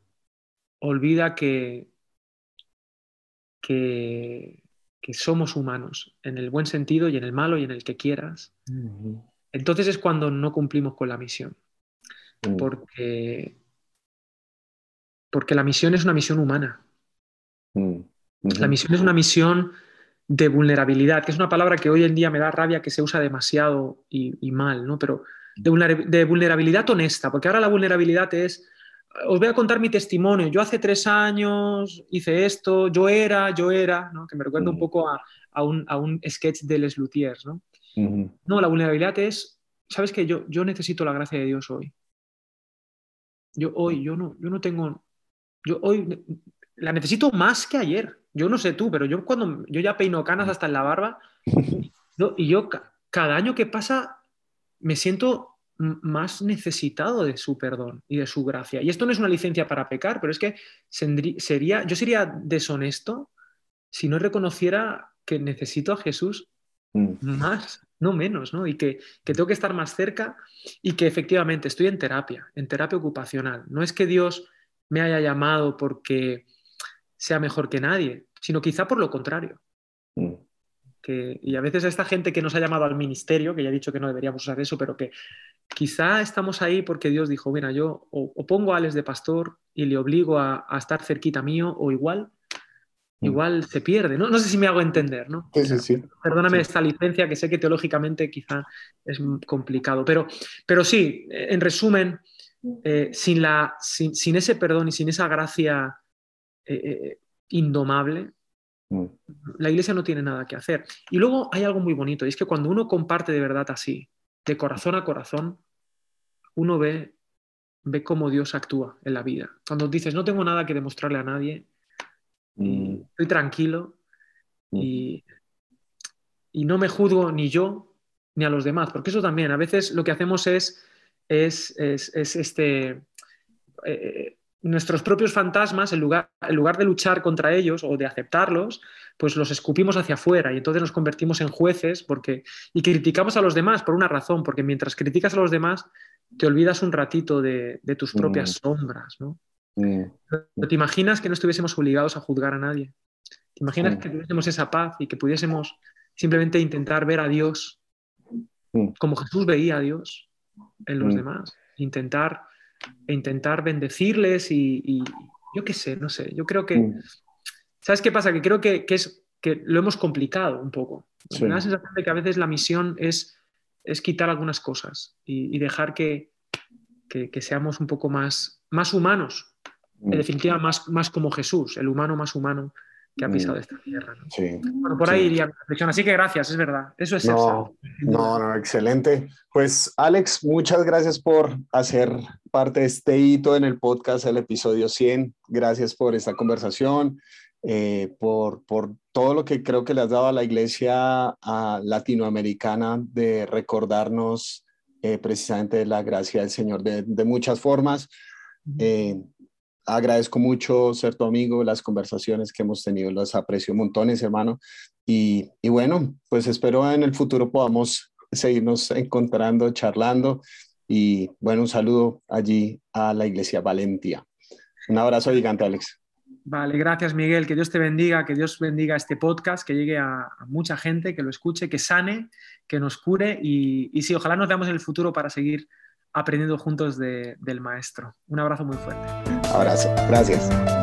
olvida que, que, somos humanos, en el buen sentido y en el malo y en el que quieras, entonces es cuando no cumplimos con la misión. Mm. Porque, porque la misión es una misión humana. Mm. La misión es una misión de vulnerabilidad, que es una palabra que hoy en día me da rabia que se usa demasiado y, mal, ¿no? Pero de, vulnerabilidad honesta, porque ahora la vulnerabilidad es os voy a contar mi testimonio. Yo hace tres años hice esto, yo era, yo era, ¿no? que me recuerda un poco a, a, un, a, un, sketch de Les Luthiers. ¿no? No, la vulnerabilidad es, sabes que yo, yo necesito la gracia de Dios hoy. Yo hoy, yo no, yo no tengo, yo hoy la necesito más que ayer. Yo no sé tú, pero yo cuando yo ya peino canas hasta en la barba y yo cada año que pasa me siento más necesitado de su perdón y de su gracia. Y esto no es una licencia para pecar, pero es que sería, yo sería deshonesto si no reconociera que necesito a Jesús mm. más, no menos, ¿no? Y que, que, tengo que estar más cerca y que efectivamente estoy en terapia, en terapia ocupacional. No es que Dios me haya llamado porque sea mejor que nadie, sino quizá por lo contrario. Mm y a veces esta gente que nos ha llamado al ministerio, que ya he dicho que no deberíamos usar eso, pero que quizá estamos ahí porque Dios dijo, mira, yo o, pongo a Alex de pastor y le obligo a, estar cerquita mío, o igual. Igual se pierde. ¿no? no sé si me hago entender, ¿no? Perdóname esta licencia que sé que teológicamente quizá es complicado, pero, pero sí, en resumen, eh, sin, la, sin, ese perdón y sin esa gracia eh, eh, indomable, Mm. La iglesia no tiene nada que hacer. Y luego hay algo muy bonito, y es que cuando uno comparte de verdad así, de corazón a corazón, uno ve, ve cómo Dios actúa en la vida. Cuando dices, no tengo nada que demostrarle a nadie, mm. estoy tranquilo mm. y, y, no me juzgo ni yo ni a los demás, porque eso también, a veces lo que hacemos es, es, es, este... Eh, nuestros propios fantasmas, en lugar, en lugar de luchar contra ellos o de aceptarlos, pues los escupimos hacia afuera y entonces nos convertimos en jueces porque, y criticamos a los demás por una razón, porque mientras criticas a los demás te olvidas un ratito de, tus propias mm. sombras. ¿no? Mm. ¿Te imaginas que no estuviésemos obligados a juzgar a nadie? ¿Te imaginas que tuviésemos esa paz y que pudiésemos simplemente intentar ver a Dios como Jesús veía a Dios en los demás? Intentar e intentar bendecirles y, yo qué sé, no sé, yo creo que. ¿sabes qué pasa? Que creo que, es, que lo hemos complicado un poco. Me da la sensación de que a veces la misión es, es quitar algunas cosas y, dejar que, que, seamos un poco más, más humanos, en mm. definitiva más, más como Jesús, el humano más humano que ha pisado mm. esta tierra. Bueno, por ahí iría mi reflexión. Así que gracias, es verdad. Eso es no, no, no, excelente. Pues Alex, muchas gracias por hacer parte de este hito en el podcast, el episodio 100. Gracias por esta conversación, eh, por, por todo lo que creo que le has dado a la iglesia latinoamericana de recordarnos eh, precisamente la gracia del Señor de, de muchas formas agradezco mucho ser tu amigo, las conversaciones que hemos tenido, las aprecio montones, hermano. Y, y bueno, pues espero en el futuro podamos seguirnos encontrando, charlando. Y bueno, un saludo allí a la Iglesia Valentía. Un abrazo gigante, Alex. Vale, gracias Miguel, que Dios te bendiga, que Dios bendiga este podcast, que llegue a, mucha gente, que lo escuche, que sane, que nos cure y, y sí, ojalá nos veamos en el futuro para seguir aprendiendo juntos del maestro. Un abrazo muy fuerte. Gracias.